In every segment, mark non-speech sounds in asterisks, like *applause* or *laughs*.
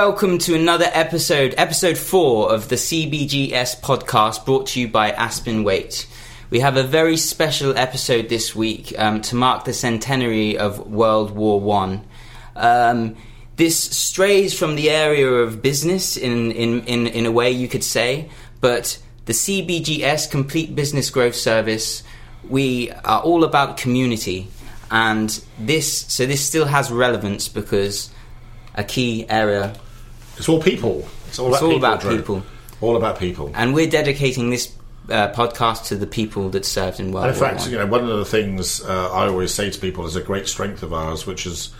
Welcome to another episode, episode four of the CBGS podcast brought to you by Aspen Waite. We have a very special episode this week um, to mark the centenary of World War One. Um, this strays from the area of business in, in, in, in a way you could say, but the CBGS Complete Business Growth Service, we are all about community. And this, so this still has relevance because a key area. It's all people. It's all It's about all people. about Drew. people. All about people. And we're dedicating this uh, podcast to the people that served in World And in War fact, One. you know, one of the things uh, I always say to people is a great strength of ours, which has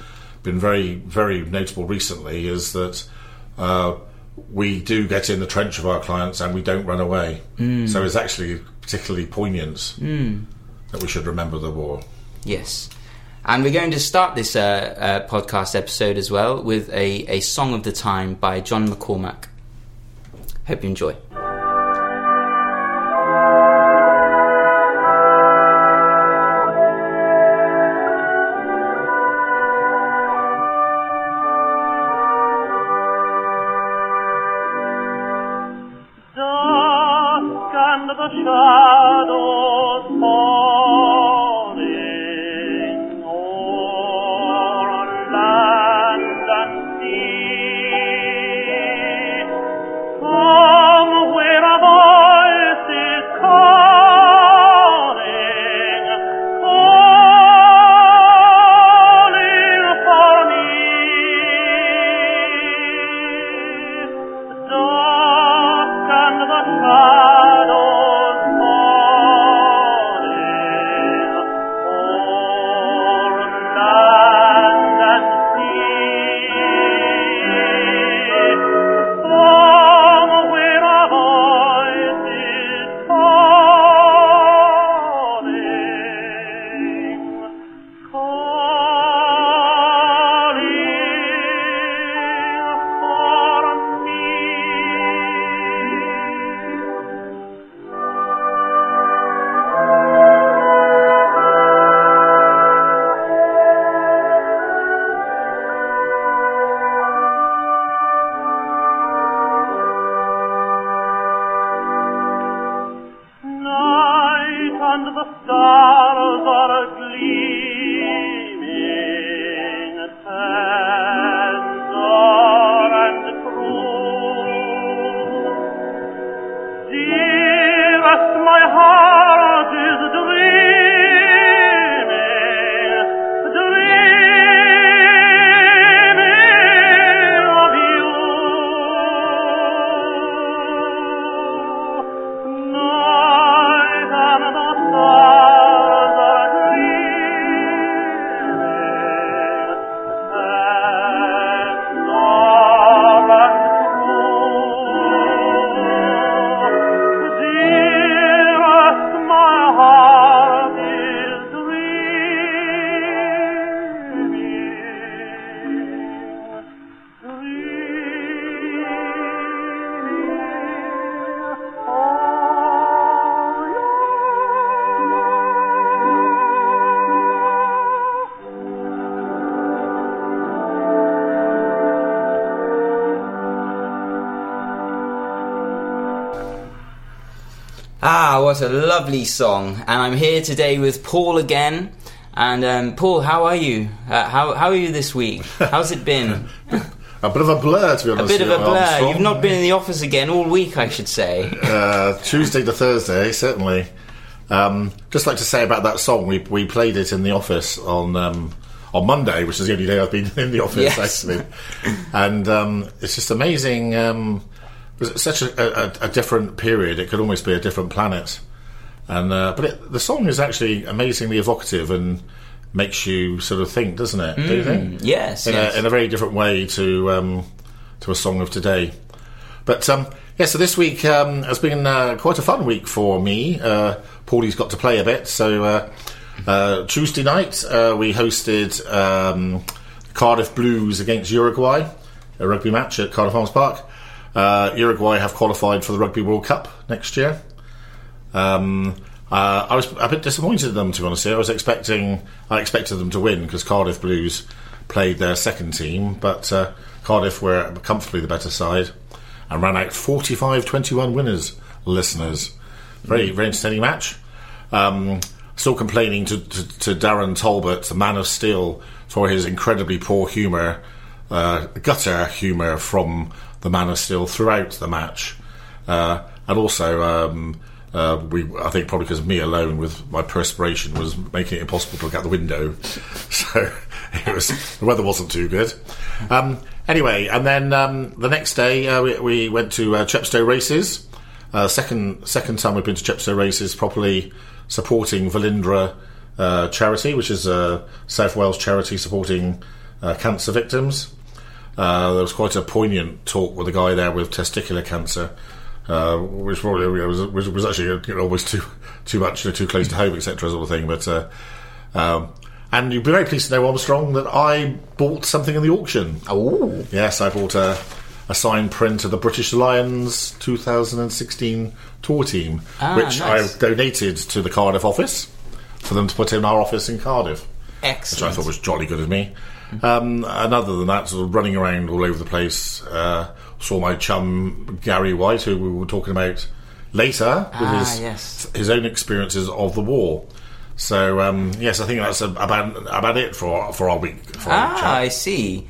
been very, very notable recently, is that uh, we do get in the trench of our clients and we don't run away. Mm. So it's actually particularly poignant that we should remember the war. Yes. And we're going to start this uh, uh, podcast episode as well with a, a song of the time by John McCormack. Hope you enjoy. Dusk and the what a lovely song. And I'm here today with Paul again. And um, Paul, how are you? Uh, how, how are you this week? How's it been? *laughs* A bit of a blur, to be honest. A bit of a blur. Armstrong. You've not been in the office again all week, I should say. uh, Tuesday to Thursday, certainly. Um, just like to say about that song, we we played it in the office on um, on Monday, which is the only day I've been *laughs* in the office Yes. actually, and um, it's just amazing. Was such a, a, a different period; it could almost be a different planet. And uh, but it, the song is actually amazingly evocative and makes you sort of think, doesn't it? Do you think? Yes, in, yes. a, in a very different way to um, to a song of today. But um, yeah, so this week um, has been uh, quite a fun week for me. Uh, Paulie's got to play a bit. So uh, uh, Tuesday night uh, we hosted um, Cardiff Blues against Uruguay, a rugby match at Cardiff Arms Park. Uh, Uruguay have qualified for the Rugby World Cup next year. Um, uh, I was a bit disappointed in them, to be honest. I was expecting, I expected them to win because Cardiff Blues played their second team, but uh, Cardiff were comfortably the better side and ran out 45-21 winners. Listeners, very very entertaining match. Um, still complaining to, to, to Darren Talbot, the man of steel, for his incredibly poor humour, uh, gutter humour from the man of steel throughout the match, uh, and also. Um, uh, we, I think probably because me alone with my perspiration was making it impossible to look out the window, *laughs* so *laughs* it was the weather wasn't too good. Um, anyway, and then um, the next day uh, we, we went to uh, Chepstow races. Uh, second second time we've been to Chepstow races properly supporting Velindre uh, charity, which is a South Wales charity supporting uh, cancer victims. Uh, there was quite a poignant talk with a guy there with testicular cancer, uh, which probably you know, was, was, was actually you know, almost too too much, you know, too close to home, etc. sort of thing. But uh, um, and you'd be very pleased to know, Armstrong, that I bought something in the auction. Oh, Yes, I bought a, a signed print of the British Lions 2016 tour team, Ah, which nice. I donated to the Cardiff office for them to put in our office in Cardiff, Excellent. which I thought was jolly good of me. Um, and other than that, sort of running around all over the place, uh, saw my chum Gary White, who we were talking about later, with Ah, his yes. his own experiences of the war. So um, yes, I think that's about about it for for our week. For our Ah, chat. I see.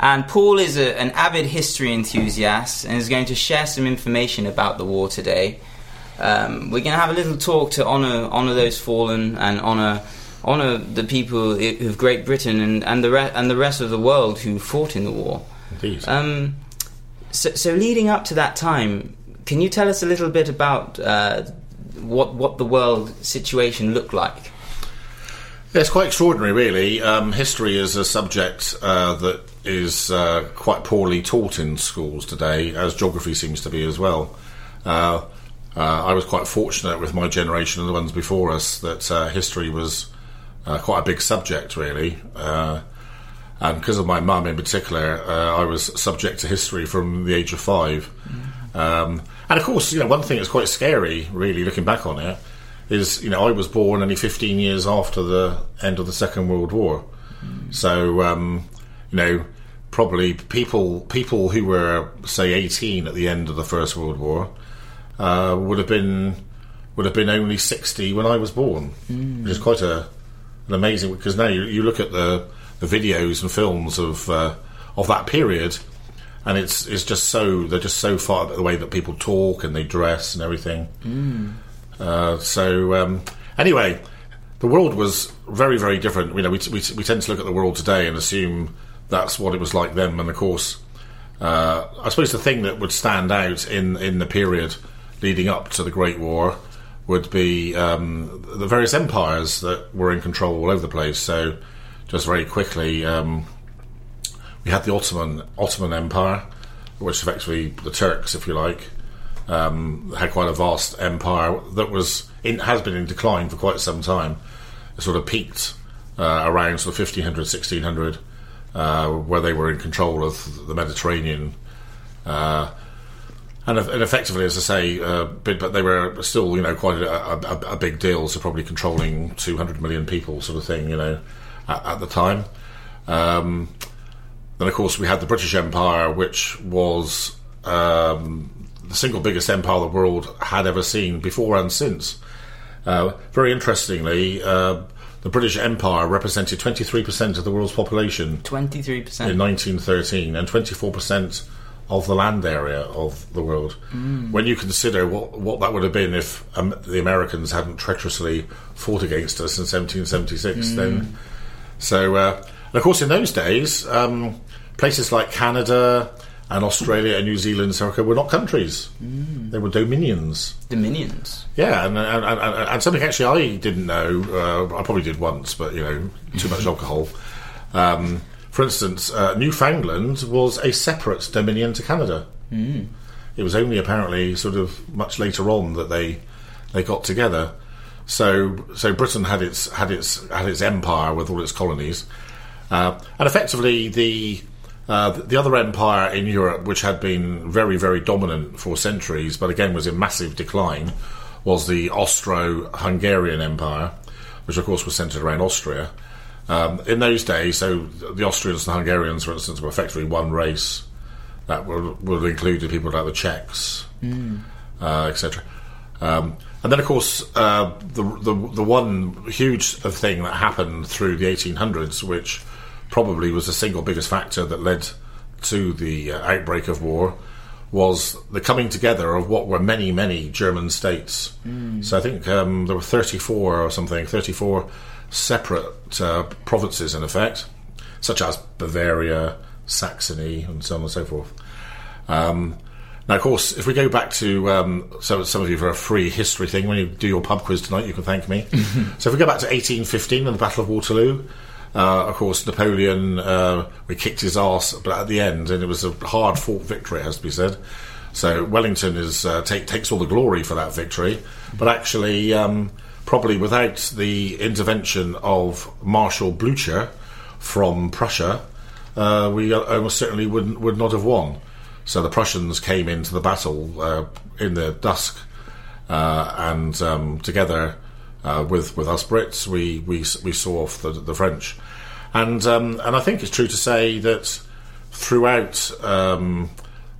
And Paul is a, an avid history enthusiast and is going to share some information about the war today. Um, we're going to have a little talk to honour honour those fallen and honour honour the people of Great Britain and and the re- and the rest of the world who fought in the war. Indeed. Um, so, so leading up to that time, can you tell us a little bit about uh, what what the world situation looked like? Yeah, it's quite extraordinary, really. Um, history is a subject uh, that is uh, quite poorly taught in schools today, as geography seems to be as well. Uh, uh, I was quite fortunate with my generation and the ones before us that uh, history was uh, quite a big subject, really. Uh, and because of my mum in particular, uh, I was subject to history from the age of five. Um, and of course, you know, one thing that's quite scary, really, looking back on it, is you know I was born only 15 years after the end of the Second World War, so um, you know probably people people who were say 18 at the end of the First World War uh, would have been would have been only 60 when I was born, which is quite a an amazing because now you, you look at the the videos and films of uh, of that period. And it's it's just so they're just so far the way that people talk and they dress and everything. Uh, so um, anyway, the world was very, very different. You know, we, we, we tend to look at the world today and assume that's what it was like then. And of course, uh, I suppose the thing that would stand out in in the period leading up to the Great War would be um, the various empires that were in control all over the place. So, just very quickly, um, we had the Ottoman Ottoman Empire, which effectively the Turks, if you like um, had quite a vast empire that was in, has been in decline for quite some time. It sort of peaked uh, around sort of 1500, 1600, uh, where they were in control of the Mediterranean. Uh, and, and effectively, as I say, uh, but they were still, you know, quite a, a, a big deal. So probably controlling 200 million people, sort of thing, you know, at, at the time. Um, then, of course, we had the British Empire, which was um, the single biggest empire the world had ever seen before and since. Uh, very interestingly, uh, the British Empire represented 23% of the world's population Twenty three in 1913 and 24% of the land area of the world. When you consider what, what that would have been if um, the Americans hadn't treacherously fought against us in 1776, then. So, uh, and of course, in those days, um, places like Canada and Australia and New Zealand and South Africa were not countries, they were dominions. Dominions. Yeah, and, and, and, and and something actually I didn't know. Uh, I probably did once, but you know, too much *laughs* alcohol. Um, for instance, uh, Newfoundland was a separate dominion to Canada. Mm. It was only apparently sort of much later on that they they got together. So so Britain had its had its had its empire with all its colonies, uh, and effectively the. Uh, the other empire in Europe, which had been very, very dominant for centuries, but again was in massive decline, was the Austro-Hungarian Empire, which of course was centered around Austria. Um, in those days, so the Austrians and Hungarians, for instance, were effectively one race that would, would include people like the Czechs, uh, etc. Um, and then, of course, uh, the, the the one huge thing that happened through the 1800s, which probably was the single biggest factor that led to the uh, outbreak of war, was the coming together of what were many, many German states. So I think um, there were 34 or something, 34 separate uh, provinces in effect, such as Bavaria, Saxony, and so on and so forth. Um, now, of course, if we go back to um, so some of you for a free history thing, when you do your pub quiz tonight, you can thank me. so if we go back to 1815 and the Battle of Waterloo, uh, of course, Napoleon uh, we kicked his ass, but at the end, and it was a hard fought victory, it has to be said. So Wellington is uh, take, takes all the glory for that victory, but actually, um, probably without the intervention of Marshal Blucher from Prussia, uh, we almost certainly would would not have won. So the Prussians came into the battle uh, in the dusk, uh, and um, together uh, with with us Brits, we we we saw off the, the French, and um, and I think it's true to say that throughout um,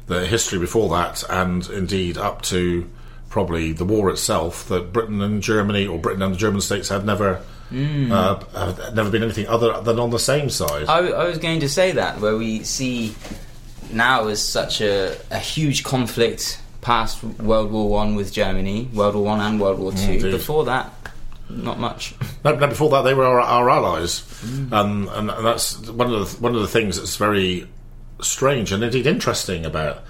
the history before that, and indeed up to probably the war itself, that Britain and Germany, or Britain and the German states, had never. Uh, had never been anything other than on the same side. I, I was going to say that where we see now as such a, a huge conflict past World War One with Germany, World War One and World War Two. Before that, not much. *laughs* No, no, before that, they were our, our allies, um, and, and that's one of the one of the things that's very strange and indeed interesting about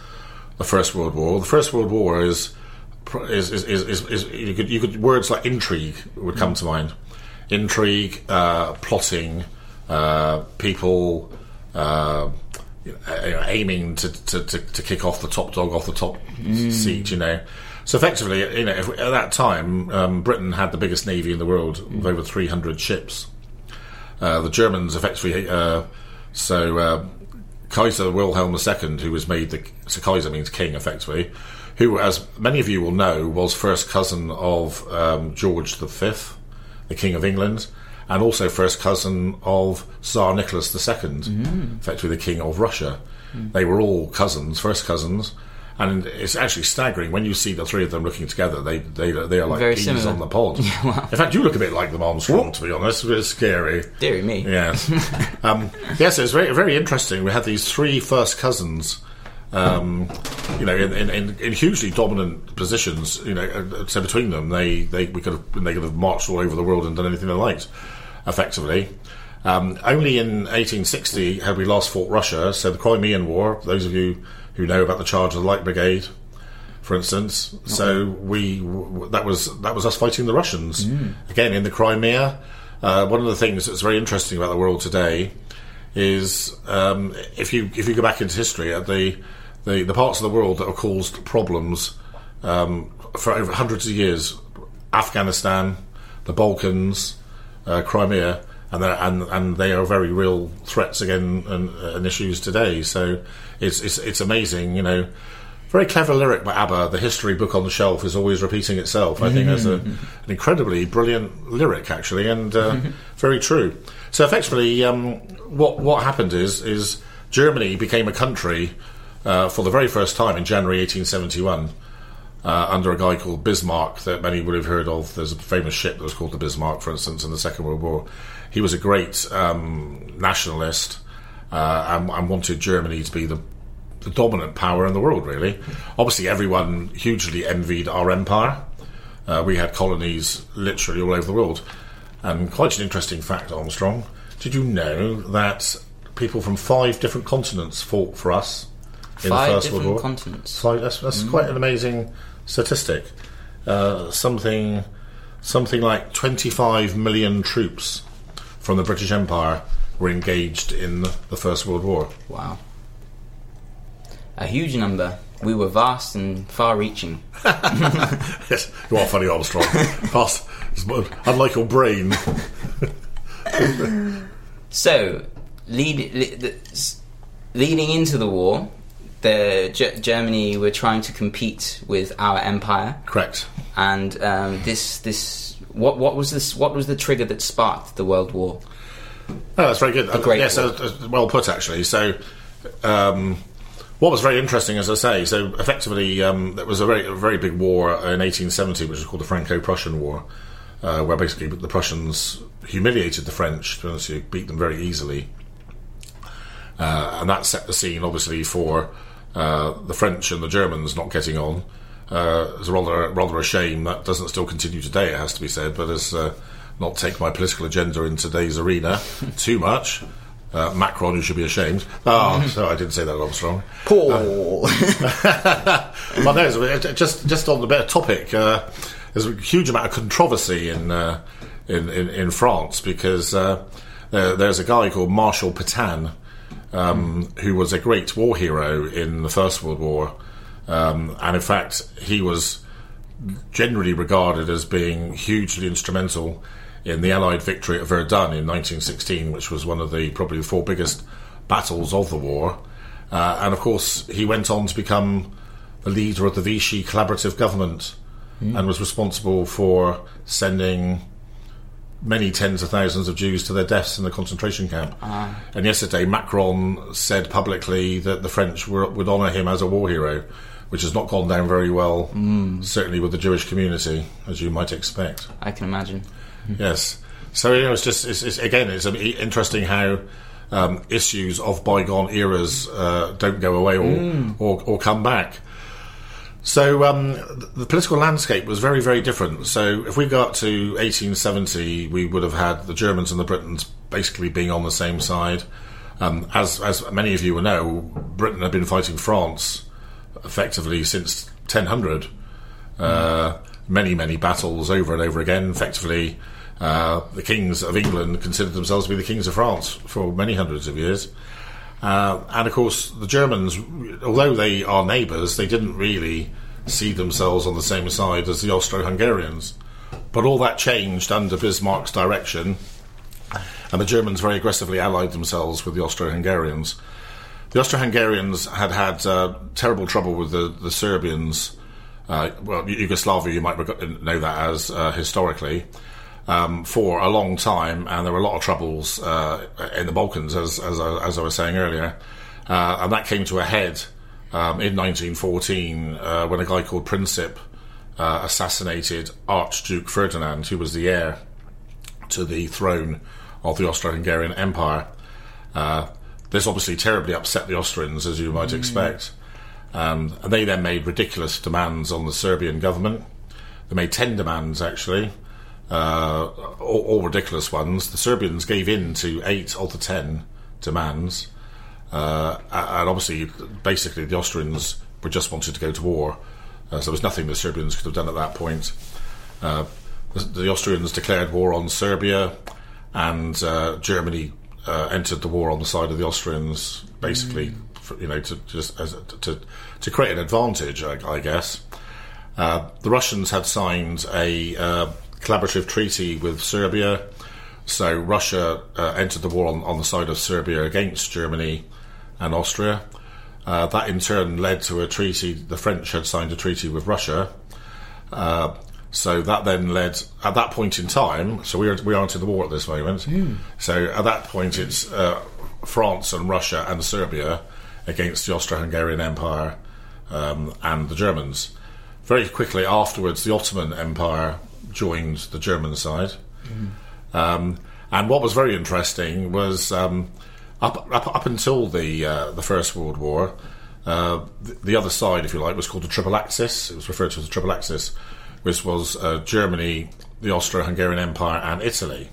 the First World War. The First World War is is is, is, is, you, could, you could words like intrigue would come to mind, intrigue, uh, plotting, uh, people. Uh, you know, aiming to, to, to, to kick off the top dog off the top seat, you know. So effectively, you know, if, at that time, um, Britain had the biggest navy in the world with over 300 ships. Uh, the Germans effectively, uh, so uh, Kaiser Wilhelm II, who was made the so Kaiser means king effectively, who, as many of you will know, was first cousin of um, George V, the King of England, and also first cousin of Tsar Nicholas II, effectively the King of Russia. They were all cousins, first cousins. And it's actually staggering when you see the three of them looking together. They they they are like Very peas similar. on the pod. *laughs* Yeah. In fact, you look a bit like them Armstrong, to be honest. A bit scary. Deary me. Yes. *laughs* um, yes, it was very, very interesting. We had these three first cousins, um, you know, in, in, in, hugely dominant positions. You know, uh, so between them, they, they we could have they could have marched all over the world and done anything they liked, effectively. Um, only in 1860 had we last fought Russia. So the Crimean War. Those of you who know about the charge of the Light Brigade, for instance. So we that was that was us fighting the Russians again in the Crimea. Uh, one of the things that's very interesting about the world today is um, if you if you go back into history, uh, the, the the parts of the world that have caused problems um, for over hundreds of years, Afghanistan, the Balkans, uh, Crimea, and and and they are very real threats again and, and issues today. So it's it's it's amazing, you know. Very clever lyric by ABBA. The history book on the shelf is always repeating itself. I think that's a, *laughs* an incredibly brilliant lyric, actually, and uh, *laughs* very true. So effectively, um, what what happened is is Germany became a country uh, for the very first time in January 1871 uh, under a guy called Bismarck that many would have heard of. There's a famous ship that was called the Bismarck, for instance, in the Second World War. He was a great um, nationalist uh, and, and wanted Germany to be the, the dominant power in the world, really. Obviously, everyone hugely envied our empire. Uh, we had colonies literally all over the world. And quite an interesting fact, Armstrong. Did you know that people from five different continents fought for us in Five the First different World War? continents. So that's, that's quite an amazing statistic. Uh, something, something like 25 million troops from the British Empire were engaged in the First World War. Wow. A huge number. We were vast and far-reaching. *laughs* yes, you are funny, Armstrong. *laughs* Fast, unlike your brain. *laughs* So, lead, le- the, s- leading into the war, the Ge- Germany were trying to compete with our empire, Correct. and um, this this what what was this what was the trigger that sparked the World War? Oh, that's very good. Uh, great yes, war. uh, uh, well put actually. So, um, what was very interesting, as I say, so effectively um, there was a very a very big war in 1870, which was called the Franco-Prussian War, uh, where basically the Prussians humiliated the French, to be honest, you, beat them very easily, uh, and that set the scene, obviously, for the French and the Germans not getting on. Uh, it's rather rather a shame that doesn't still continue today. It has to be said, but as uh, not take my political agenda in today's arena *laughs* too much. Uh, Macron, who should be ashamed. Oh, sorry, I didn't say that, Armstrong. Paul. *laughs* Well, no, it's- just just on the better topic, uh, there's a huge amount of controversy in uh, in, in in France because uh, there, there's a guy called Marshal Pétain um, who was a great war hero in the First World War, um, and in fact he was generally regarded as being hugely instrumental in the Allied victory at Verdun in 1916, which was one of the probably the four biggest battles of the war. Uh, and of course, he went on to become the leader of the Vichy collaborative government and was responsible for sending many tens of thousands of Jews to their deaths in the concentration camp. And yesterday, Macron said publicly that the French were, would honour him as a war hero, which has not gone down very well, certainly with the Jewish community, as you might expect. I can imagine. *laughs* Yes. So you know, it's just it's, it's, again, it's um, interesting how um, issues of bygone eras uh, don't go away or, or or come back. So um, the political landscape was very very different. So if we got to 1870, we would have had the Germans and the Britons basically being on the same side. Um, as as many of you will know, Britain had been fighting France effectively since 1000 uh, many, many battles over and over again. Effectively, uh, the kings of England considered themselves to be the kings of France for many hundreds of years. Uh, and of course, the Germans, although they are neighbours, they didn't really see themselves on the same side as the Austro Hungarians. But all that changed under Bismarck's direction, and the Germans very aggressively allied themselves with the Austro Hungarians. The Austro Hungarians had had uh, terrible trouble with the, the Serbians uh, well, Yugoslavia, you might know that as uh, historically, um, for a long time, and there were a lot of troubles uh, in the Balkans, as, as, I, as I was saying earlier, uh, and that came to a head um, in 1914 uh, when a guy called Princip uh, assassinated Archduke Ferdinand, who was the heir to the throne of the Austro-Hungarian Empire. Uh, this obviously terribly upset the Austrians, as you might expect. Um, and they then made ridiculous demands on the Serbian government. They made 10 demands, actually, uh, all, all ridiculous ones. The Serbians gave in to eight of the 10 demands. Uh, and obviously, basically, the Austrians were just wanted to go to war. Uh, so there was nothing the Serbians could have done at that point. Uh, the, the Austrians declared war on Serbia, and uh, Germany uh, entered the war on the side of the Austrians, basically, for, you know, to just as, to to create an advantage, I, I guess. Uh, the Russians had signed a uh, collaborative treaty with Serbia, so Russia uh, entered the war on, on the side of Serbia against Germany and Austria. Uh, that in turn led to a treaty. The French had signed a treaty with Russia. Uh, so that then led, at that point in time, so we, are, we aren't in the war at this moment. So at that point, it's uh, France and Russia and Serbia against the Austro Hungarian Empire um, and the Germans. Very quickly afterwards, the Ottoman Empire joined the German side. Um, and what was very interesting was um, up, up up until the uh, the First World War, uh, the, the other side, if you like, was called the Triple Axis. It was referred to as the Triple Axis, which was uh, Germany, the Austro-Hungarian Empire, and Italy.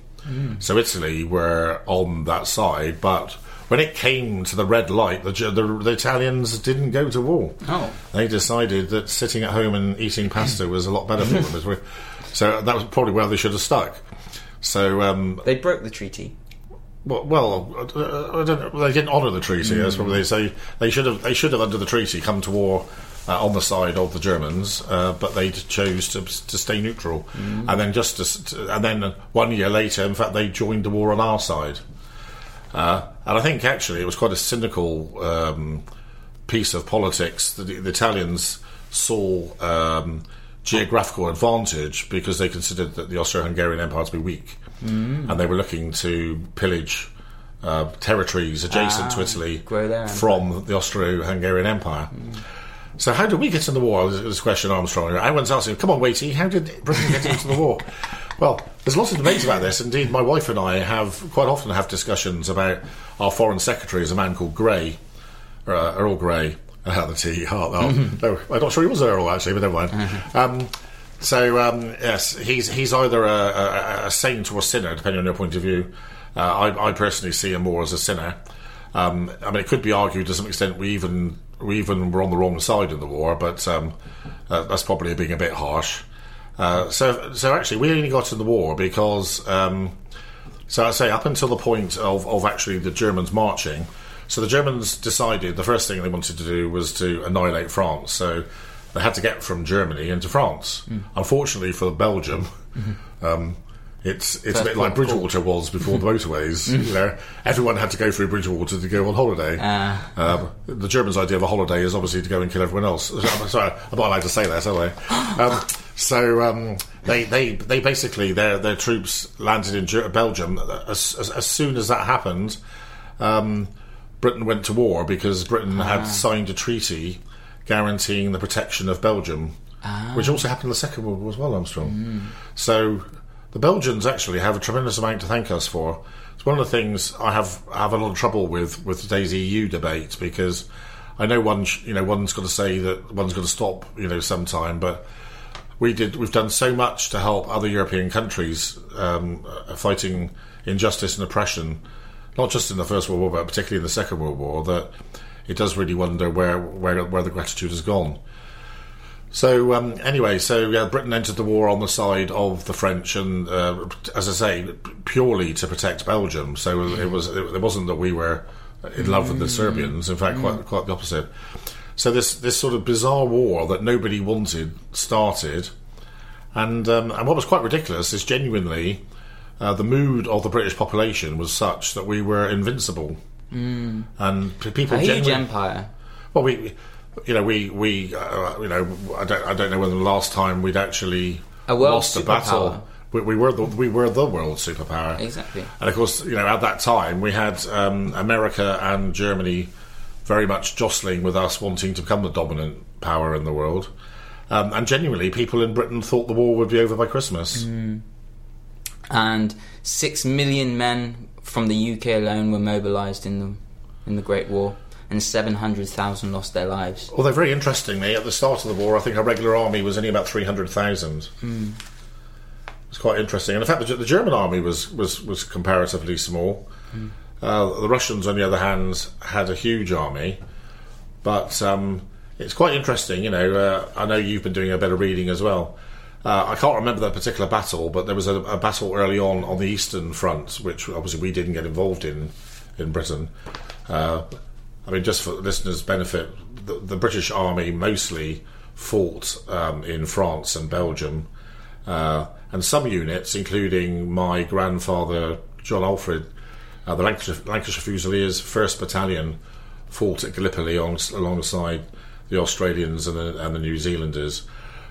So Italy were on that side, but when it came to the red light, the, the, the Italians didn't go to war. Oh. They decided that sitting at home and eating pasta *laughs* was a lot better for them. As we- So that was probably where they should have stuck. So um, They broke the treaty. well, well uh, I don't know. They didn't honour the treaty. That's probably they say they should have. They should have under the treaty come to war uh, on the side of the Germans, uh, but they chose to, to stay neutral. And then just to, to- and then one year later, in fact, they joined the war on our side. Uh, and I think actually it was quite a cynical um, piece of politics. The, the Italians saw um, geographical advantage because they considered that the Austro-Hungarian Empire to be weak, Mm. and they were looking to pillage uh, territories adjacent to Ah, Italy grow their empire. from the Austro-Hungarian Empire. So how did we get in the war? This this question, Armstrong. I once asked him, "Come on, Waity, how did Britain get into the war?" *laughs* Well, there's lots of debate about this. Indeed, my wife and I have quite often have discussions about our foreign secretary is a man called Grey, uh, Earl Grey. Uh, the T. Oh, oh, no, I'm not sure he was Earl actually, but never mind. Um, so um, yes, he's he's either a, a, a saint or a sinner, depending on your point of view. Uh, I, I personally see him more as a sinner. Um, I mean, it could be argued to some extent we even we even were on the wrong side of the war, but um, uh, that's probably being a bit harsh. Uh, so so actually, we only got in the war because. Um, so I say up until the point of, of actually the Germans marching. So the Germans decided the first thing they wanted to do was to annihilate France. So they had to get from Germany into France. Unfortunately for Belgium, *laughs* um, it's it's a bit like. Bridgewater was before the *laughs* motorways. you know, everyone had to go through Bridgewater to go on holiday. Ah. Um, the Germans' idea of a holiday is obviously to go and kill everyone else. *laughs* I'm sorry, I'm not allowed to say that, am I? *gasps* Um, so um, they, they they basically their their troops landed in Ger- Belgium. As, as, as soon as that happened, um, Britain went to war because Britain had signed a treaty guaranteeing the protection of Belgium, which also happened in the Second World War as well. Armstrong. So the Belgians actually have a tremendous amount to thank us for. It's one of the things I have I have a lot of trouble with with today's EU debate because I know one you know one's got to say that one's got to stop you know sometime, but we did we've done so much to help other European countries um, uh, fighting injustice and oppression, not just in the First World War but particularly in the Second World War that it does really wonder where where where the gratitude has gone. So um, anyway, so yeah, Britain entered the war on the side of the French, and uh, as I say, purely to protect Belgium. So it was it, it wasn't that we were in love with the Serbians. In fact, quite quite the opposite. So this this sort of bizarre war that nobody wanted started, and um, and what was quite ridiculous is genuinely uh, the mood of the British population was such that we were invincible, mm. and people A huge empire. well, we, you know, we we, uh, you know, I don't, I don't know when the last time we'd actually A lost a battle. We, we were the we were the world superpower. Exactly. And of course, you know, at that time we had um, America and Germany very much jostling with us, wanting to become the dominant power in the world. Um, and genuinely, people in Britain thought the war would be over by Christmas. Mm. And six million men from the UK alone were mobilised in the in the Great War, and seven hundred thousand lost their lives. Although very interestingly, at the start of the war, I think our regular army was only about three hundred thousand. It's quite interesting, and in fact, the, the German army was was was comparatively small. Uh, the Russians, on the other hand, had a huge army, but um, it's quite interesting. You know, uh, I know you've been doing a bit of reading as well. Uh, I can't remember that particular battle, but there was a, a battle early on on the Eastern Front, which obviously we didn't get involved in in Britain. Uh, I mean, just for listeners' benefit, the, the British Army mostly fought um, in France and Belgium, uh, and some units, including my grandfather John Alfred, uh, the Lancashire, Lancashire Fusiliers First Battalion, fought at Gallipoli on, alongside the Australians and the, and the New Zealanders.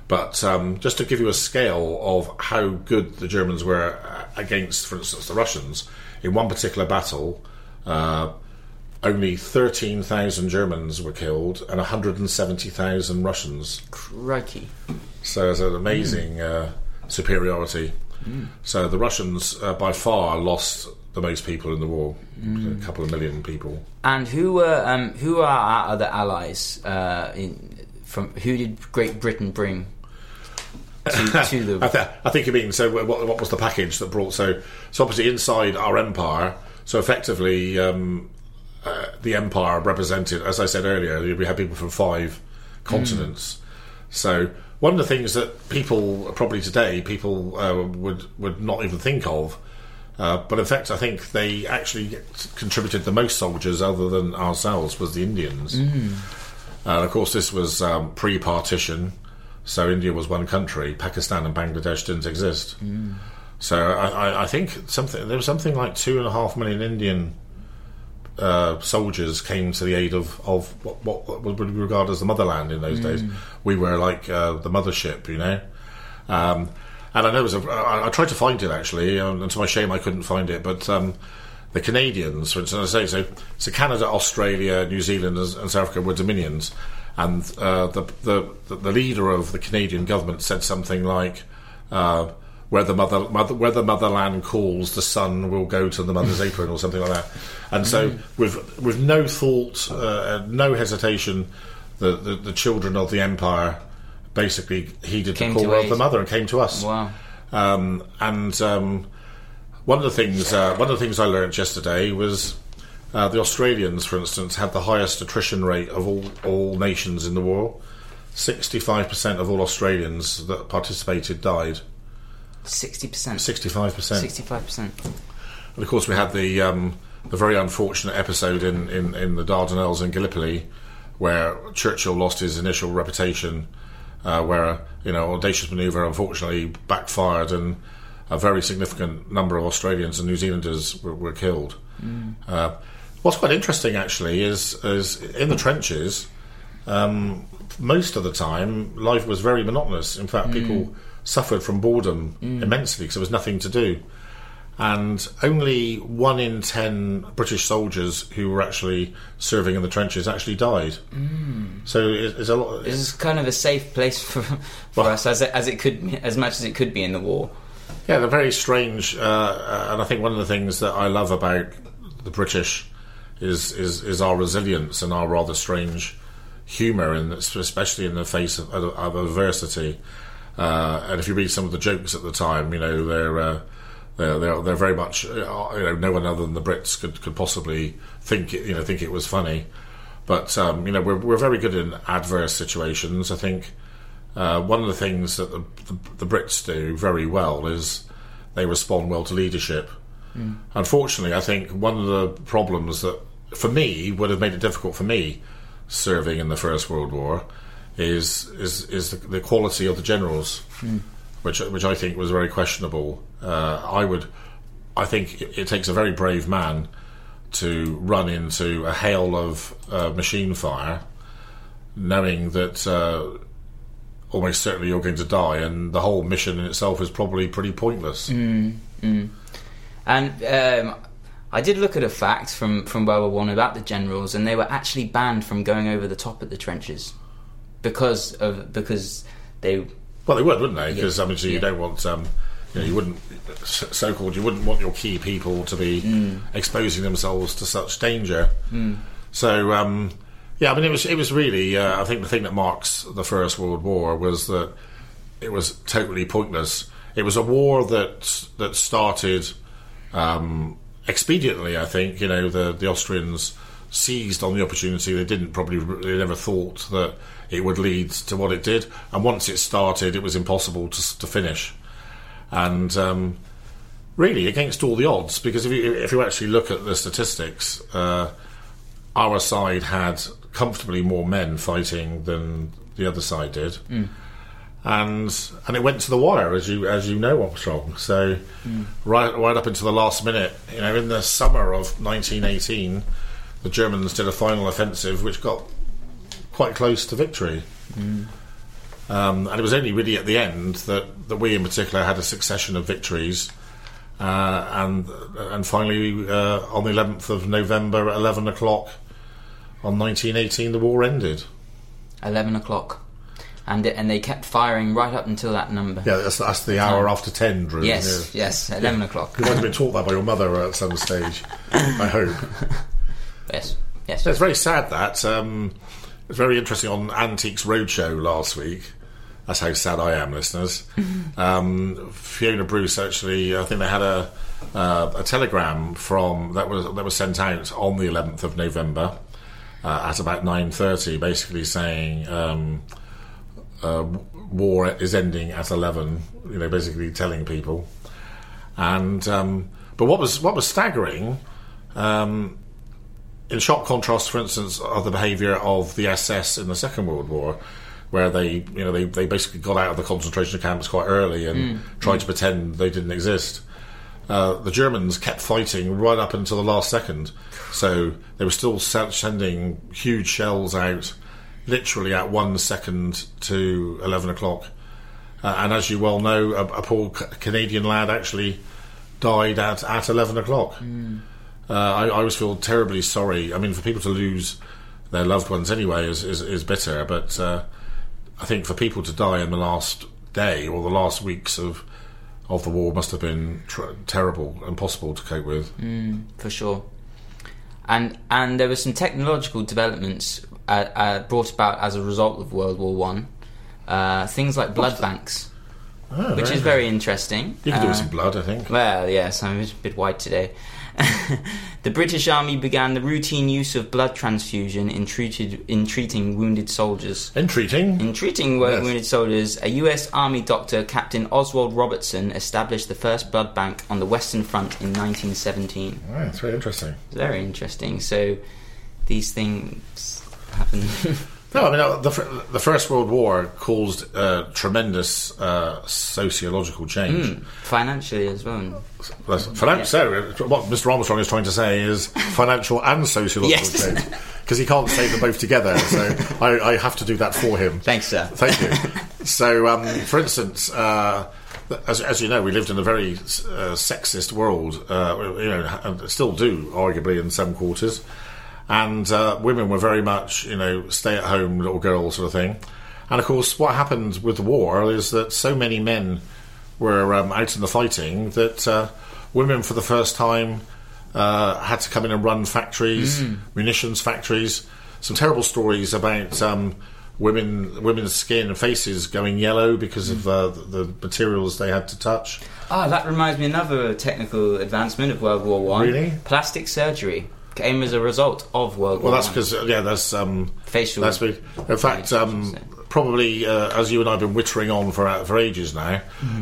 But um, just to give you a scale of how good the Germans were uh, against, for instance, the Russians, in one particular battle, uh, only 13,000 Germans were killed and 170,000 Russians. Crikey! So it's an amazing uh, superiority. So the Russians, uh, by far, lost the most people in the war, a couple of million people. And who were um, who are our other allies? Uh, in, from who did Great Britain bring to, *laughs* to the? I, th- I think you mean so. What, what was the package that brought so? So obviously inside our empire. So effectively, um, uh, the empire represented, as I said earlier, we had people from five continents. So one of the things that people probably today people uh, would would not even think of. Uh, but in fact, I think they actually contributed the most soldiers, other than ourselves, was the Indians. And of course, this was um, pre-partition, so India was one country. Pakistan and Bangladesh didn't exist. So I, I, think something there was something like two and a half million Indian uh, soldiers came to the aid of, of what, what would be regarded as the motherland in those days. We were like uh, the mothership, you know. Um, and I know it was a, I, I tried to find it actually, and to my shame, I couldn't find it. But um, the Canadians, for instance, I say so. So Canada, Australia, New Zealand, and and South Africa were dominions, and uh, the, the the leader of the Canadian government said something like. Uh, where the mother, mother, where the motherland calls, the son will go to the mother's *laughs* apron, or something like that. And so, with with no thought, uh, no hesitation, the, the the children of the empire basically heeded Came the call of the mother and came to us. Wow. Um, and um, one of the things uh, one of the things I learned yesterday was uh, the Australians, for instance, had the highest attrition rate of all all nations in the war. Sixty five percent of all Australians that participated died. Sixty percent. Sixty five percent. Sixty-five percent. And of course, we had the um, the very unfortunate episode in, in, in the Dardanelles in Gallipoli, where Churchill lost his initial reputation, uh, where you know audacious manoeuvre unfortunately backfired, and a very significant number of Australians and New Zealanders were, were killed. Uh, what's quite interesting, actually, is is in the trenches. Um, most of the time, life was very monotonous. In fact, people suffered from boredom immensely because there was nothing to do and only one in ten British soldiers who were actually serving in the trenches actually died. Mm. So it, it's a lot. This is kind of a safe place for *laughs* for Well- us, as it, as it could, as much as it could be in the war. Yeah, they're very strange, uh, and I think one of the things that I love about the British is is, is our resilience and our rather strange humour, in especially in the face of, of, of adversity. Uh, and if you read some of the jokes at the time, you know they're. Uh, they're, they're, they're very much, uh, you know, no one other than the Brits could, could possibly think it, you know, think it was funny. But um, you know, we're we're very good in adverse situations. I think uh, one of the things that the, the, the Brits do very well is they respond well to leadership. Unfortunately, I think one of the problems that for me would have made it difficult for me serving in the First World War is is is the, the quality of the generals, which which I think was very questionable. Uh, I would, I think it, it takes a very brave man to run into a hail of uh, machine fire, knowing that uh, almost certainly you're going to die, and the whole mission in itself is probably pretty pointless. And um, I did look at a fact from, from World War One about the generals, and they were actually banned from going over the top of the trenches because of because they Well, they would, wouldn't they? Because Yeah. I mean, so you don't want, um, you know, you wouldn't, so called, you wouldn't want your key people to be Mm. exposing themselves to such danger. So, um, yeah, I mean, it was, it was really, uh, I think the thing that marks the First World War was that it was totally pointless. It was a war that that started um, expediently. I think you know the the Austrians seized on the opportunity. They didn't probably they never thought that it would lead to what it did. And once it started, it was impossible to to finish. And um, really, against all the odds, because if you if you actually look at the statistics, uh, our side had comfortably more men fighting than the other side did and and it went to the wire as you as you know Armstrong. So right right up until the last minute, you know, in the summer of 1918, the Germans did a final offensive which got quite close to victory. Um, and it was only really at the end that, that we in particular had a succession of victories. Uh, and and finally, uh, on the 11th of November at 11 o'clock on 1918, the war ended. eleven o'clock, and it, and they kept firing right up until that number. Yeah, that's, that's the hour after 10, Drew. Yes, Yeah. yes, eleven o'clock. You might have been taught that by your mother at some stage. *coughs* I hope. Yes, yes. It's very sad that. Um, it's very interesting on Antiques Roadshow last week. That's how sad I am, listeners. *laughs* um, Fiona Bruce actually, I think they had a uh, a telegram from that was that was sent out on the 11th of November uh, at about 9:30, basically saying. Um, uh, war is ending at 11 you know basically telling people. And um, but what was what was staggering um, in sharp contrast for instance of the behavior of the SS in the Second World War where they you know they, they basically got out of the concentration camps quite early and tried to pretend they didn't exist. Uh, the Germans kept fighting right up until the last second. So they were still sending huge shells out, literally at one second to eleven o'clock. Uh, and as you well know, a, a poor C- Canadian lad actually died at, at 11 o'clock. Uh, I, I always feel terribly sorry. I mean, for people to lose their loved ones anyway is, is, is bitter, but uh, I think for people to die in the last day or the last weeks of of the war must have been tr- terrible, impossible to cope with. for sure. And and there were some technological developments uh, uh, brought about as a result of World War One. Uh, things like blood banks, Oh, which is very interesting. You can do with some blood, I think. Well, yes, I'm a bit white today. *laughs* the British Army began the routine use of blood transfusion in, treated, in treating wounded soldiers. In treating wo- Yes. wounded soldiers, a US Army doctor, Captain Oswald Robertson, established the first blood bank on the Western Front in 1917. Oh, it's very interesting. Very interesting. So these things happen. No, I mean uh, the the First World War caused uh, tremendous uh, sociological change. Financially as well. That's finan- So, what Mr. Armstrong is trying to say is financial and sociological Yes. change because he can't say them both together. So I, I have to do that for him. Thanks, sir. Thank you. so, um, for instance, uh, as, as you know, we lived in a very uh, sexist world. Uh, you know, and still do, arguably, in some quarters. And uh, women were very much, you know, stay-at-home little girl sort of thing. And of course, what happened with the war is that so many men were um, out in the fighting that uh, women, for the first time, uh, had to come in and run factories, munitions factories. Some terrible stories about um, women, women's skin and faces going yellow because of uh, the, the materials they had to touch. Ah, that reminds me another technical advancement of World War One. Really? Plastic surgery came as a result of World War Well, that's because yeah, that's um, Facial- That's in fact, um, probably uh, as you and I have been wittering on for uh, for ages now.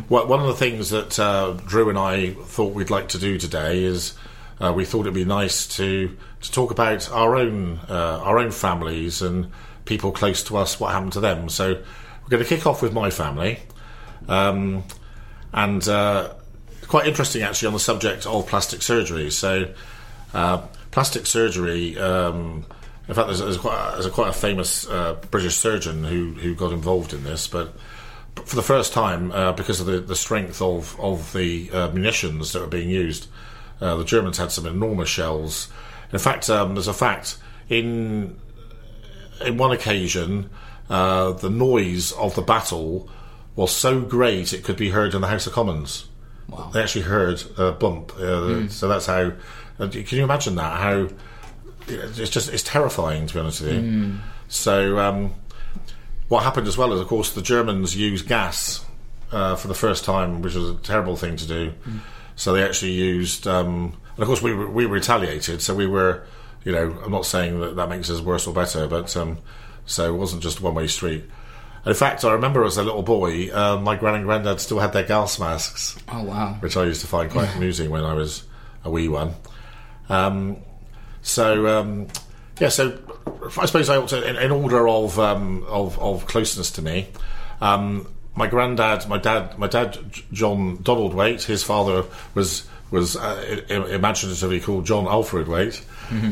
Well, one of the things that uh, Drew and I thought we'd like to do today is uh, we thought it'd be nice to to talk about our own uh, our own families and people close to us, what happened to them. So we're going to kick off with my family. Um, and uh, quite interesting actually on the subject of plastic surgery. So, uh, plastic surgery. Um, in fact, there's, there's, quite, a, there's a quite a famous uh, British surgeon who who got involved in this, but. For the first time, uh, because of the, the strength of, of the uh, munitions that were being used, uh, the Germans had some enormous shells. In fact, um, there's a fact in in one occasion, uh, the noise of the battle was so great it could be heard in the House of Commons. Wow. They actually heard a bump. Uh, So that's how. Can you imagine that? How it's just it's terrifying to be honest with you. So um, what happened as well is, of course, the Germans used gas uh, for the first time, which was a terrible thing to do. So they actually used, um, and of course, we we retaliated. So we were, you know, I'm not saying that that makes us worse or better, but um, so it wasn't just one way street. In fact, I remember as a little boy, uh, my gran and granddad still had their gas masks Oh wow. which I used to find quite amusing when I was a wee one. Um, so um, yeah, so I suppose I ought to, in, in order of, um, of of closeness to me, um, my granddad, my dad, my dad, John Donald Waite, his father was was uh, imaginatively called John Alfred Waite.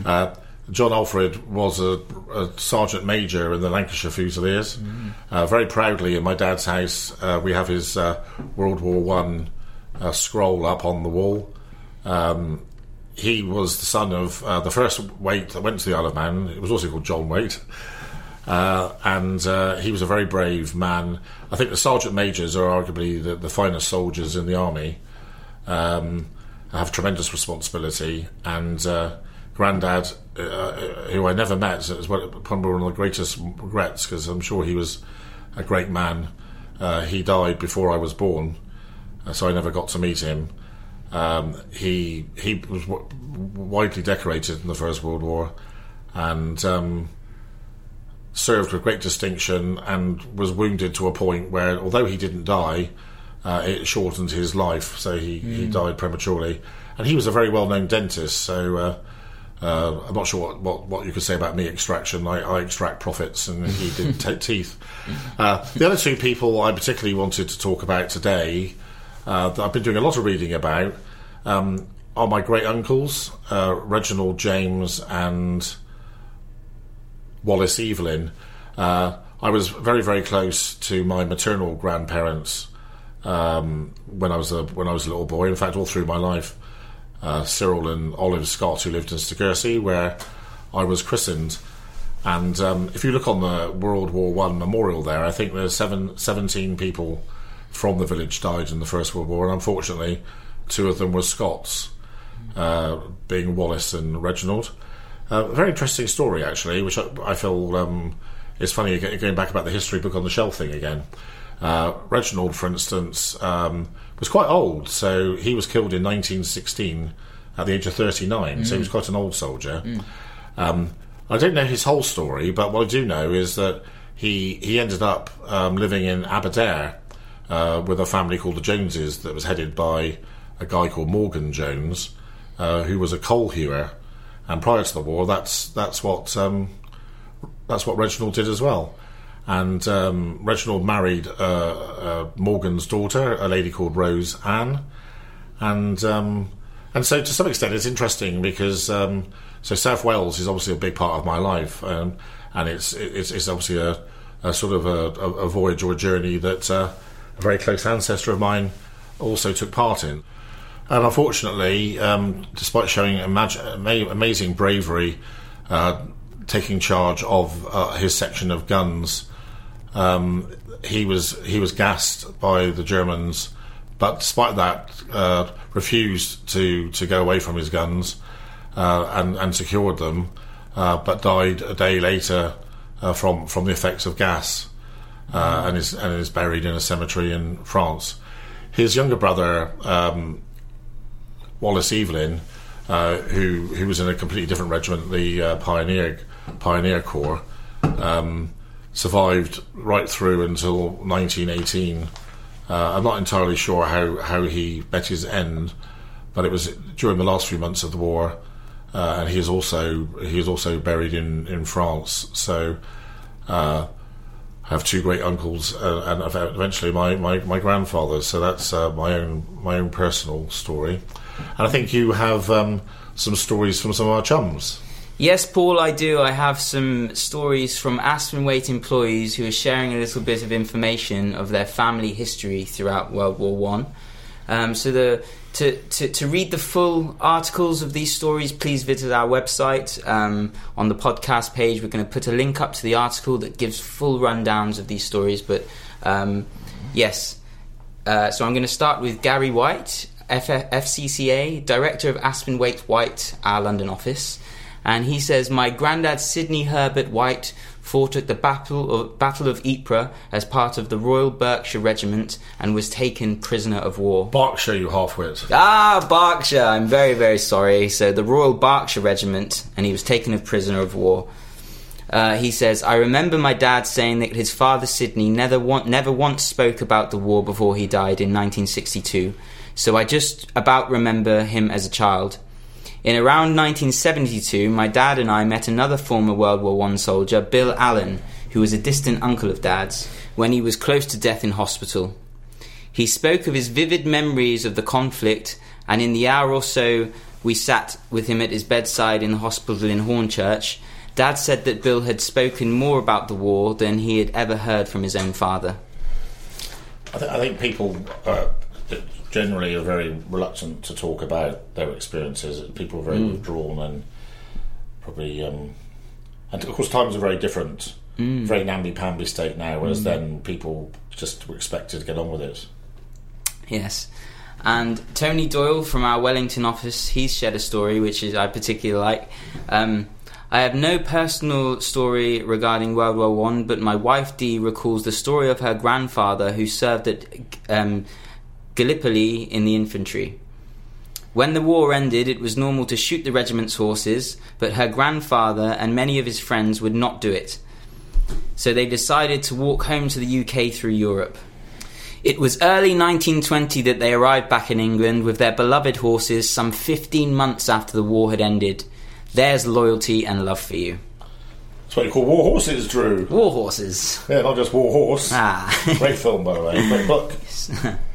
Uh, John Alfred was a, a sergeant major in the Lancashire Fusiliers. Uh, very proudly, in my dad's house, uh, we have his uh, World War One uh, scroll up on the wall. Um, he was the son of uh, the first Waite that went to the Isle of Man. It was also called John Waite. Uh, and uh, he was a very brave man. I think the sergeant majors are arguably the, the finest soldiers in the army. Um, have tremendous responsibility, and uh, Grandad, uh, who I never met, is probably one of the greatest regrets because I'm sure he was a great man. Uh, he died before I was born, uh, so I never got to meet him. Um, he he was w- widely decorated in the First World War, and um, served with great distinction, and was wounded to a point where, although he didn't die, uh, it shortened his life. So he, he died prematurely, and he was a very well known dentist. So. Uh, uh, I'm not sure what, what, what you could say about me extraction. I, I extract profits, and he did *laughs* t- teeth. Uh, the other two people I particularly wanted to talk about today, uh, that I've been doing a lot of reading about, um, are my great uncles, uh, Reginald James and Wallace Evelyn. Uh, I was very, very close to my maternal grandparents um, when I was a when I was a little boy. In fact, all through my life, uh, Cyril and Olive Scott, who lived in Stogursey, where I was christened. And um, if you look on the World War One memorial there, I think there's seven, 17 people from the village died in the First World War, and unfortunately, two of them were Scots, uh, being Wallace and Reginald. Uh, a very interesting story, actually, which I, I feel um, is funny going back about the history book on the shelf thing again. Uh, Reginald, for instance, um, was quite old, so he was killed in 1916 at the age of 39, so he was quite an old soldier. Um, I don't know his whole story, but what I do know is that he he ended up um, living in Aberdare uh, with a family called the Joneses that was headed by a guy called Morgan Jones, uh, who was a coal hewer. And prior to the war, that's that's what um, that's what Reginald did as well. And um, Reginald married uh, uh, Morgan's daughter, a lady called Rose Ann, and um, and so to some extent it's interesting because um, so South Wales is obviously a big part of my life, um, and it's it's, it's obviously a, a sort of a, a, a voyage or a journey that uh, a very close ancestor of mine also took part in. And unfortunately, um, despite showing imag- amazing bravery, uh, taking charge of uh, his section of guns, um, he was he was gassed by the Germans. But despite that, uh, refused to, to go away from his guns uh, and and secured them, uh, but died a day later uh, from from the effects of gas, uh, and is and is buried in a cemetery in France. His younger brother. Um, Wallace Evelyn, uh, who who was in a completely different regiment, the uh, Pioneer Pioneer Corps, um, survived right through until 1918. Uh, I'm not entirely sure how, how he met his end, but it was during the last few months of the war, uh, and he is also he is also buried in in France. So. Uh, have two great uncles uh, and eventually my, my, my grandfather. So that's uh, my own my own personal story. And I think you have um, some stories from some of our chums. Yes, Paul, I do. I have some stories from Aspen Waite employees who are sharing a little bit of information of their family history throughout World War One. Um, so the to, to, to read the full articles of these stories, please visit our website. Um, on the podcast page, we're going to put a link up to the article that gives full rundowns of these stories. But um, yes, uh, so I'm going to start with Gary White, F- FCCA, Director of Aspen Waite White, our London office. And he says, My granddad, Sidney Herbert White, fought at the Battle of, Battle of Ypres as part of the Royal Berkshire Regiment and was taken prisoner of war. Berkshire, you halfwit. Ah, Berkshire. I'm very, very sorry. So the Royal Berkshire Regiment, and he was taken a prisoner of war. Uh, he says, I remember my dad saying that his father Sidney never, want, never once spoke about the war before he died in 1962, so I just about remember him as a child. In around 1972, my dad and I met another former World War I soldier, Bill Allen, who was a distant uncle of dad's, when he was close to death in hospital. He spoke of his vivid memories of the conflict, and in the hour or so we sat with him at his bedside in the hospital in Hornchurch, Dad said that Bill had spoken more about the war than he had ever heard from his own father. I, th- I think people uh, generally are very reluctant to talk about their experiences. People are very withdrawn and probably. Um, and of course, times are very different. Very namby-pamby state now, whereas then people just were expected to get on with it. Yes. And Tony Doyle from our Wellington office, he's shared a story which is I particularly like. Um, I have no personal story regarding World War One, but my wife Dee recalls the story of her grandfather who served at um, Gallipoli in the infantry. When the war ended, it was normal to shoot the regiment's horses, but her grandfather and many of his friends would not do it. So they decided to walk home to the UK through Europe. It was early 1920 that they arrived back in England with their beloved horses some 15 months after the war had ended. There's loyalty and love for you. That's what you call war horses, Drew. War horses. Yeah, not just war horse. Ah. Great film, by the way. Great book. *laughs*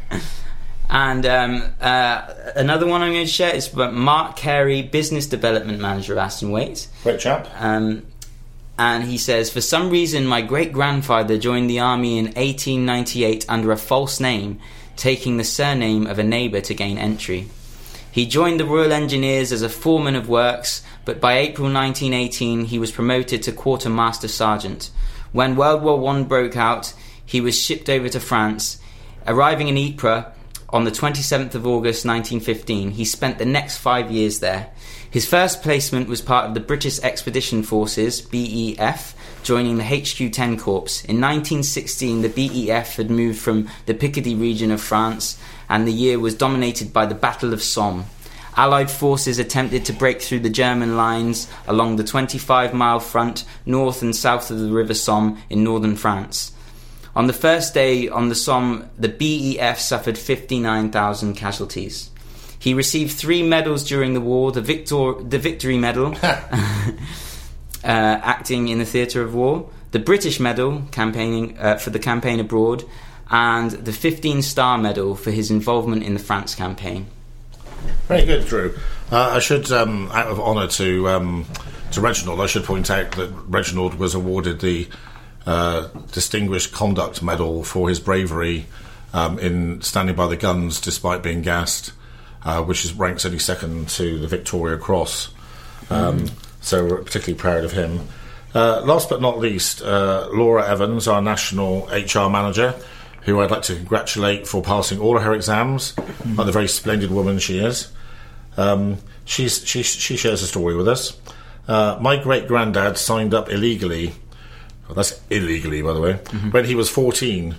And um, uh, another one I'm going to share is Mark Carey, Business Development Manager of Aspen Waite. Great chap. Um, and he says, For some reason, my great grandfather joined the army in 1898 under a false name, taking the surname of a neighbour to gain entry. He joined the Royal Engineers as a foreman of works, but by April 1918 he was promoted to quartermaster sergeant. When World War I broke out, he was shipped over to France. Arriving in Ypres on the 27th of August 1915, he spent the next five years there. His first placement was part of the British Expedition Forces, BEF, joining the HQ 10 Corps. In 1916, the BEF had moved from the Picardy region of France, and the year was dominated by the Battle of Somme. Allied forces attempted to break through the German lines along the 25 mile front north and south of the River Somme in northern France. On the first day on the Somme, the BEF suffered 59,000 casualties. He received three medals during the war the, Victor, the Victory Medal, *laughs* *laughs* uh, acting in the theatre of war, the British Medal campaigning uh, for the campaign abroad, and the 15 Star Medal for his involvement in the France campaign. Very good, Drew. Uh, I should, um, out of honour to um, to Reginald, I should point out that Reginald was awarded the uh, Distinguished Conduct Medal for his bravery um, in standing by the guns despite being gassed, uh, which is ranks only second to the Victoria Cross. Um, So we're particularly proud of him. Uh, last but not least, uh, Laura Evans, our national HR manager, who I'd like to congratulate for passing all of her exams, like the very splendid woman she is. Um, she's, she, she shares a story with us. Uh, my great granddad signed up illegally. That's illegally, by the way. When he was 14,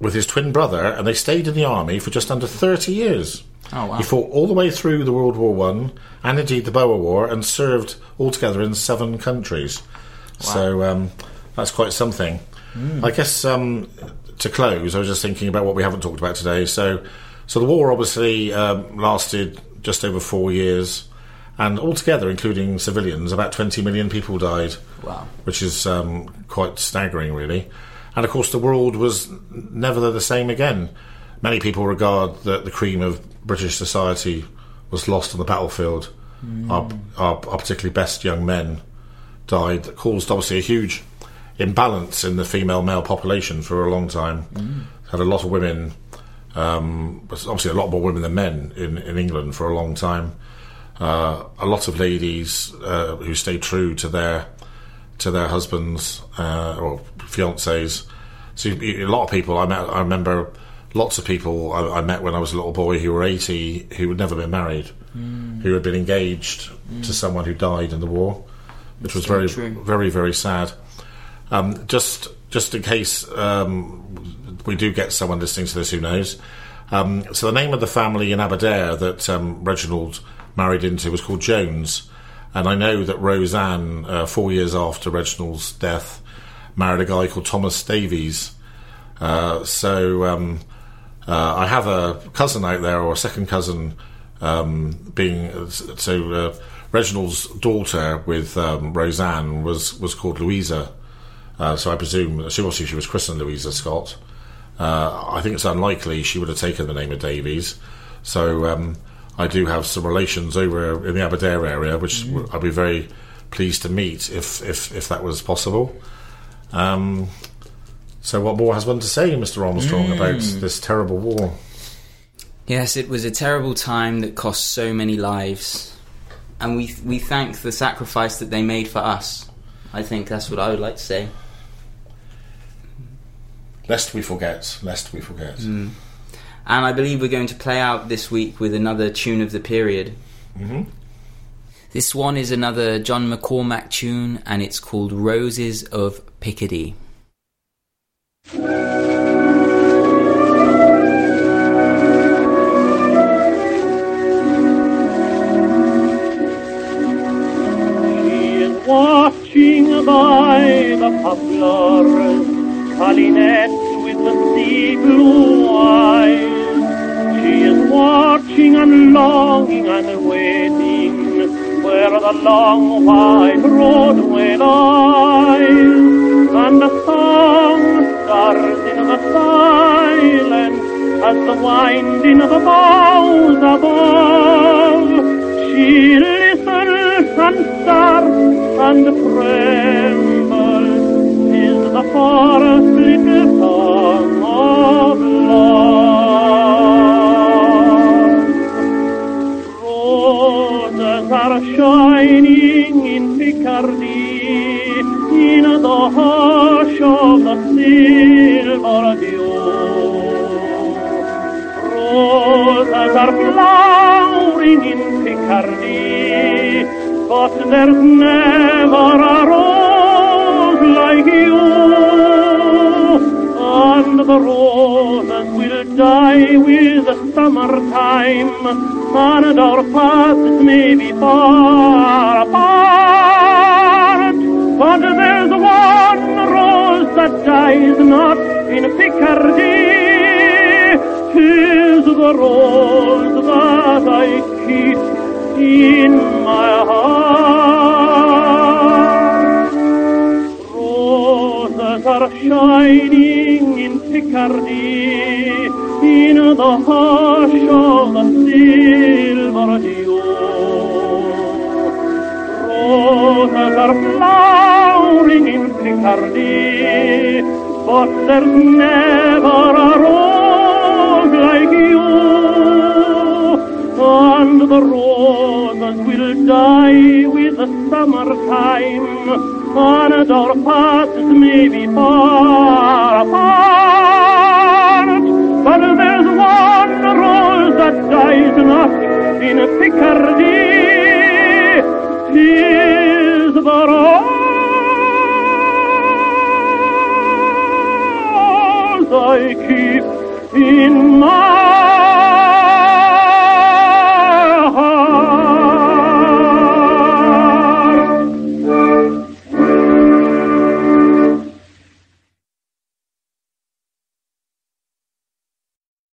with his twin brother, and they stayed in the army for just under 30 years. Oh, wow. He fought all the way through the World War One, and indeed the Boer War, and served altogether in seven countries. Wow. So um, that's quite something. I guess um, to close, I was just thinking about what we haven't talked about today. So, so the war obviously um, lasted just over four years, and altogether, including civilians, about 20 million people died Wow. which is um, quite staggering, really. And of course, the world was never the same again. Many people regard that the cream of British society was lost on the battlefield. Our, our, our particularly best young men died. That caused obviously a huge imbalance in the female male population for a long time. Had a lot of women, um, obviously a lot more women than men in, in England for a long time. Uh, a lot of ladies uh, who stay true to their to their husbands uh, or fiancés. So a lot of people I met. I remember lots of people I, I met when I was a little boy who were eighty who had never been married, who had been engaged to someone who died in the war, which was very very true. very very sad. Um, just just in case um, we do get someone listening to this who knows. Um, so the name of the family in Aberdare that um, Reginald married into was called Jones, and I know that Roseanne, uh, four years after Reginald's death, married a guy called Thomas Davies. Uh, so um, uh, I have a cousin out there, or a second cousin, um, being so. Uh, Reginald's daughter with um, Roseanne was was called Louisa. Uh, so I presume she obviously she was christened Louisa Scott. Uh, I think it's unlikely she would have taken the name of Davies. So um, I do have some relations over in the Aberdare area, which mm-hmm. I'd be very pleased to meet if if, if that was possible. Um, so what more has one to say, Mr. Armstrong, mm. about this terrible war? Yes, it was a terrible time that cost so many lives, and we we thank the sacrifice that they made for us. I think that's what I would like to say. Lest we forget, lest we forget. Mm. And I believe we're going to play out this week with another tune of the period. Mhm. This one is another John McCormack tune, and it's called Roses of Picardy. She is watching by the poplars, Colinette with the sea blue eyes. She is watching and longing and waiting where the long white roadway lies. And the song starts in the silence and in the boughs above. She listens and starts and trembles. Is the forest little song of love? Shining in Picardy in the hush of the silver dew. Roses are flowering in Picardy, but there's never a rose like you. The roses will die with the summertime, and our paths may be far apart. But there's one rose that dies not in Picardy. Tis the rose that I keep in my heart. Roses are shining in Picardy in the hush of the silver dew. Roses are flowering in Picardy, but there's never a rose like you. And the roses will die with the summertime, and our paths may be far apart. But there's one rose that dies not in Picardy. Tis the rose I keep in my